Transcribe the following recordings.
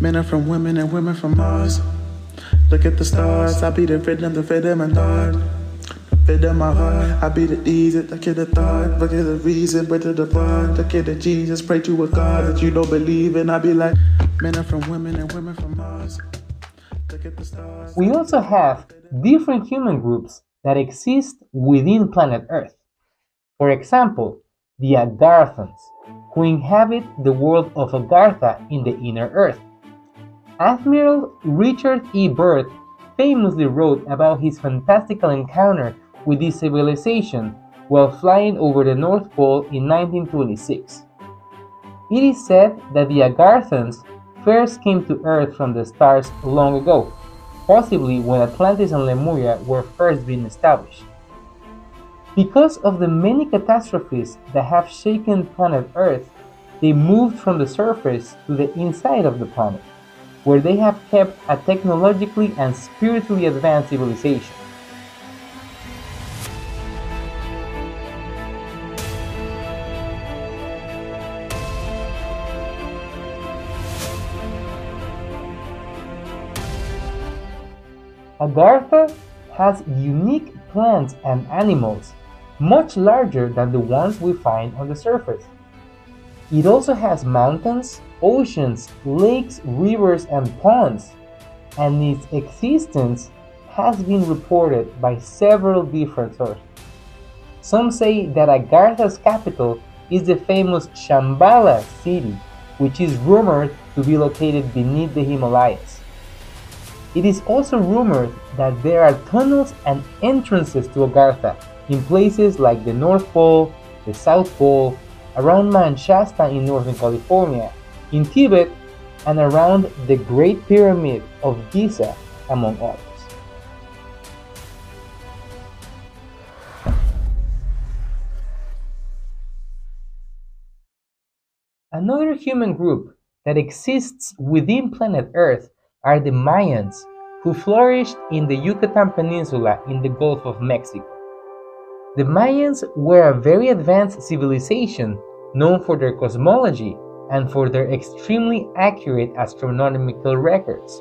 Men are from women and women from Mars. Look at the stars, I be the rhythm, the rhythm and thought. Fit in my heart, I be the easy, look at the thought, look at the reason, where to the bar, look at the Jesus, pray to a God that you don't believe in. I be like, men are from women and women from Mars. Look at the stars. We also have different human groups that exist within planet Earth. For example, the Agarthans, who inhabit the world of Agartha in the inner Earth. Admiral Richard E. Byrd famously wrote about his fantastical encounter with this civilization while flying over the North Pole in 1926. It is said that the Agarthans first came to Earth from the stars long ago, possibly when Atlantis and Lemuria were first being established. Because of the many catastrophes that have shaken planet Earth, they moved from the surface to the inside of the planet where they have kept a technologically and spiritually advanced civilization. Agartha has unique plants and animals, much larger than the ones we find on the surface. It also has mountains, oceans, lakes, rivers, and ponds, and its existence has been reported by several different sources. Some say that Agartha's capital is the famous Shambhala city, which is rumored to be located beneath the Himalayas. It is also rumored that there are tunnels and entrances to Agartha in places like the North Pole, the South Pole, around Mount Shasta in Northern California, in Tibet, and around the Great Pyramid of Giza, among others. Another human group that exists within planet Earth are the Mayans, who flourished in the Yucatan Peninsula in the Gulf of Mexico. The Mayans were a very advanced civilization known for their cosmology and for their extremely accurate astronomical records.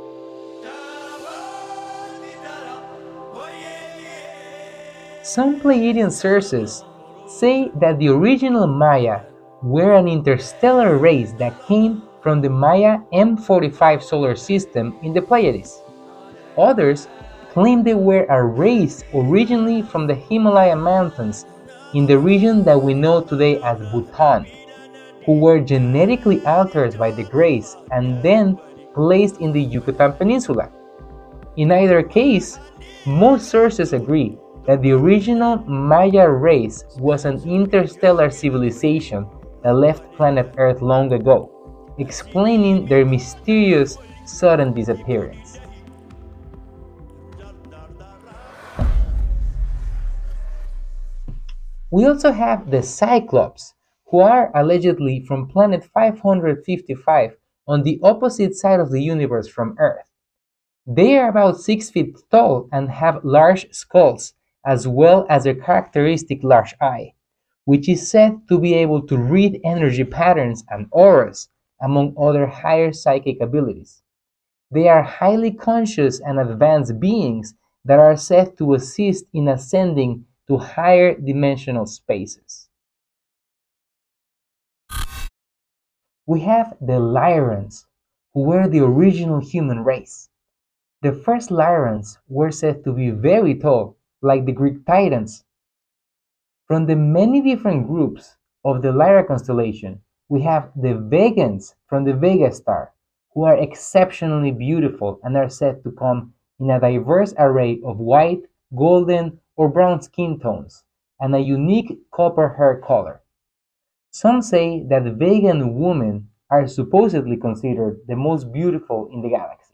Some Pleiadian sources say that the original Maya were an interstellar race that came from the Maya M45 solar system in the Pleiades. Others claim they were a race originally from the Himalaya mountains in the region that we know today as Bhutan who were genetically altered by the Greys and then placed in the Yucatan Peninsula. In either case, most sources agree that the original Maya race was an interstellar civilization that left planet Earth long ago, explaining their mysterious sudden disappearance. We also have the Cyclops, who are allegedly from planet 555 on the opposite side of the universe from Earth. They are about 6 feet tall and have large skulls, as well as a characteristic large eye, which is said to be able to read energy patterns and auras, among other higher psychic abilities. They are highly conscious and advanced beings that are said to assist in ascending to higher dimensional spaces. We have the Lyrans, who were the original human race. The first Lyrans were said to be very tall, like the Greek Titans. From the many different groups of the Lyra constellation, we have the Vegans from the Vega star, who are exceptionally beautiful and are said to come in a diverse array of white, golden, or brown skin tones, and a unique copper hair color. Some say that vegan women are supposedly considered the most beautiful in the galaxy.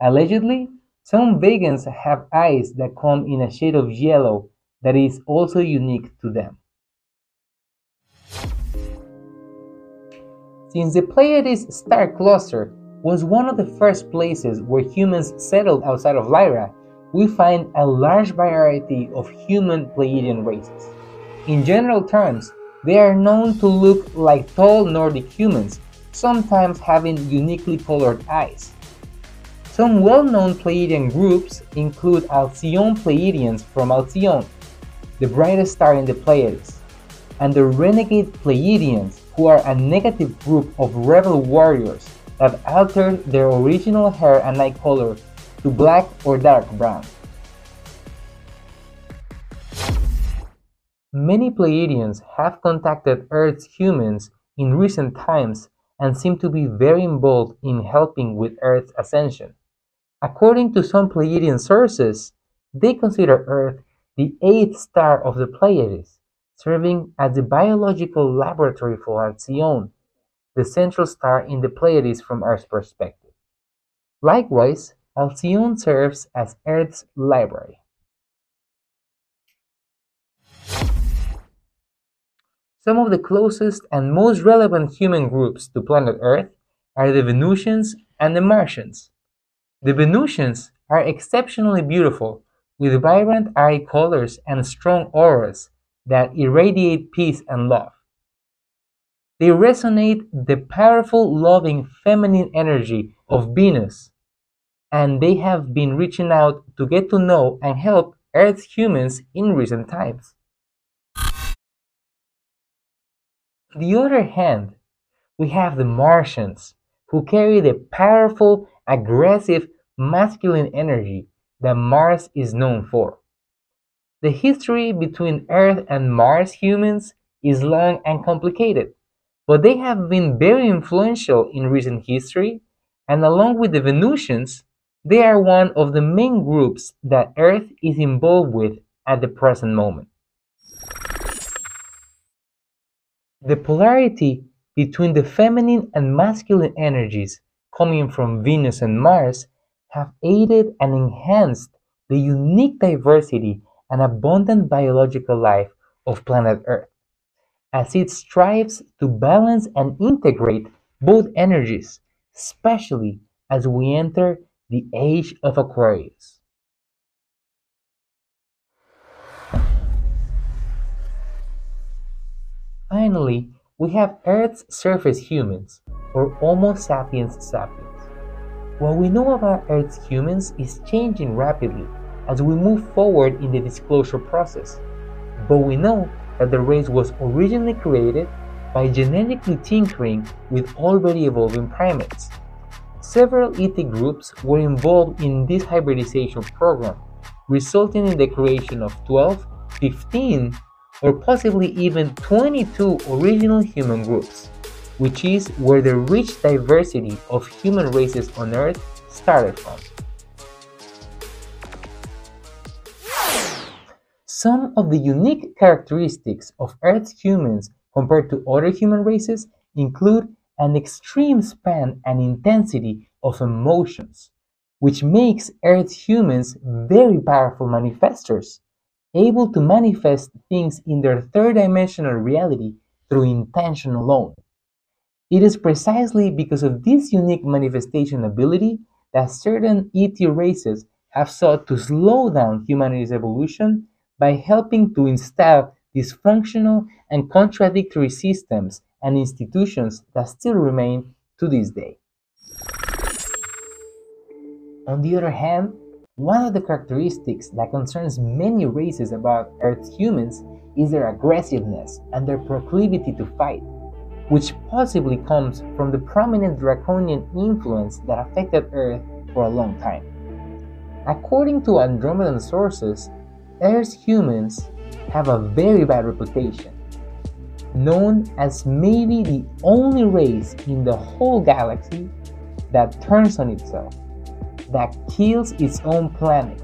Allegedly, some vegans have eyes that come in a shade of yellow that is also unique to them. Since the Pleiades star cluster was one of the first places where humans settled outside of Lyra, we find a large variety of human Pleiadian races. In general terms, they are known to look like tall Nordic humans, sometimes having uniquely colored eyes. Some well-known Pleiadian groups include Alcyon Pleiadians from Alcyon, the brightest star in the Pleiades, and the Renegade Pleiadians, who are a negative group of rebel warriors that altered their original hair and eye color to black or dark brown. Many Pleiadians have contacted Earth's humans in recent times and seem to be very involved in helping with Earth's ascension. According to some Pleiadian sources, they consider Earth the eighth star of the Pleiades, serving as the biological laboratory for Alcyon, the central star in the Pleiades from Earth's perspective. Likewise, Alcyon serves as Earth's library. Some of the closest and most relevant human groups to planet Earth are the Venusians and the Martians. The Venusians are exceptionally beautiful, with vibrant eye colors and strong auras that irradiate peace and love. They resonate the powerful, loving, feminine energy of Venus, and they have been reaching out to get to know and help Earth's humans in recent times. On the other hand, we have the Martians, who carry the powerful, aggressive, masculine energy that Mars is known for. The history between Earth and Mars humans is long and complicated, but they have been very influential in recent history, and along with the Venusians, they are one of the main groups that Earth is involved with at the present moment. The polarity between the feminine and masculine energies coming from Venus and Mars have aided and enhanced the unique diversity and abundant biological life of planet Earth, as it strives to balance and integrate both energies, especially as we enter the age of Aquarius. Finally, we have Earth's surface humans, or Homo sapiens sapiens. What we know about Earth's humans is changing rapidly as we move forward in the disclosure process, but we know that the race was originally created by genetically tinkering with already evolving primates. Several ET groups were involved in this hybridization program, resulting in the creation of 12, 15, or possibly even 22 original human groups, which is where the rich diversity of human races on Earth started from. Some of the unique characteristics of Earth's humans compared to other human races include an extreme span and intensity of emotions, which makes Earth humans very powerful manifestors able to manifest things in their third dimensional reality through intention alone. It is precisely because of this unique manifestation ability that certain ET races have sought to slow down humanity's evolution by helping to install dysfunctional and contradictory systems and institutions that still remain to this day. On the other hand, one of the characteristics that concerns many races about Earth humans is their aggressiveness and their proclivity to fight, which possibly comes from the prominent draconian influence that affected Earth for a long time. According to Andromedan sources, Earth humans have a very bad reputation, known as maybe the only race in the whole galaxy that turns on itself that kills its own planet,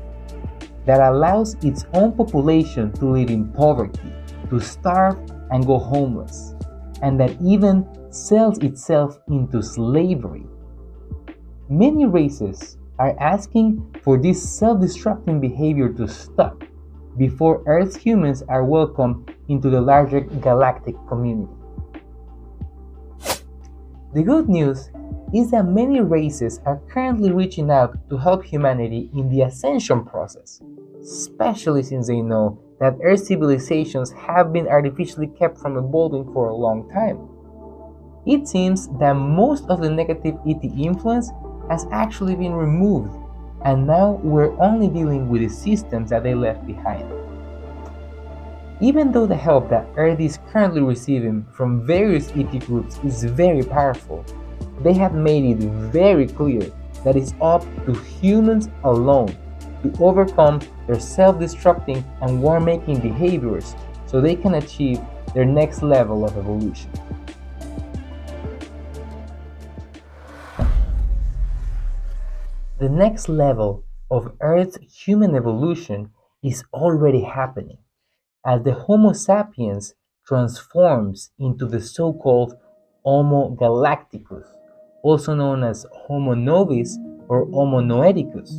that allows its own population to live in poverty, to starve and go homeless, and that even sells itself into slavery. Many races are asking for this self destructing behavior to stop before Earth's humans are welcomed into the larger galactic community. The good news is that many races are currently reaching out to help humanity in the ascension process, especially since they know that Earth civilizations have been artificially kept from evolving for a long time. It seems that most of the negative ET influence has actually been removed, and now we're only dealing with the systems that they left behind. Even though the help that Earth is currently receiving from various ET groups is very powerful, they have made it very clear that it's up to humans alone to overcome their self destructing and war making behaviors so they can achieve their next level of evolution. The next level of Earth's human evolution is already happening as the Homo sapiens transforms into the so called Homo galacticus, also known as Homo novus or Homo noeticus.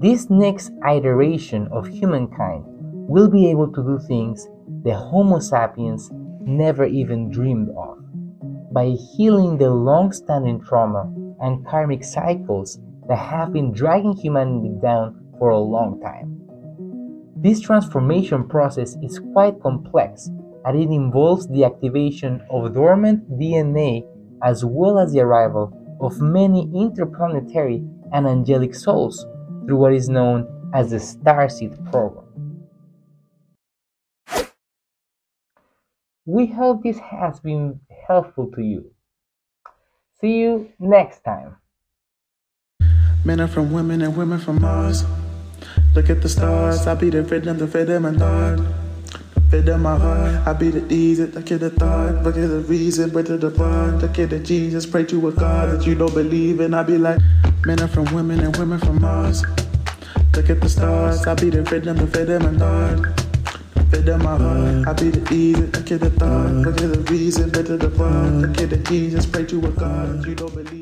This next iteration of humankind will be able to do things the Homo sapiens never even dreamed of by healing the long standing trauma and karmic cycles that have been dragging humanity down for a long time. This transformation process is quite complex and it involves the activation of dormant DNA as well as the arrival of many interplanetary and angelic souls through what is known as the Starseed program. We hope this has been helpful to you. See you next time. Men are from women and women from Mars. Look at the stars, I be the rhythm, the rhythm and thought. Fit in my heart, I be the easy, look at the thought, look at the reason, where to the part, look at the Jesus, pray to a God that you don't believe in. I be like, men are from women and women from Mars. Look at the stars, I be the rhythm, the rhythm and thought. Fit in my heart, I be the easy, look at the thought, look at the reason, to the part, look at the Jesus, pray to a God that you don't believe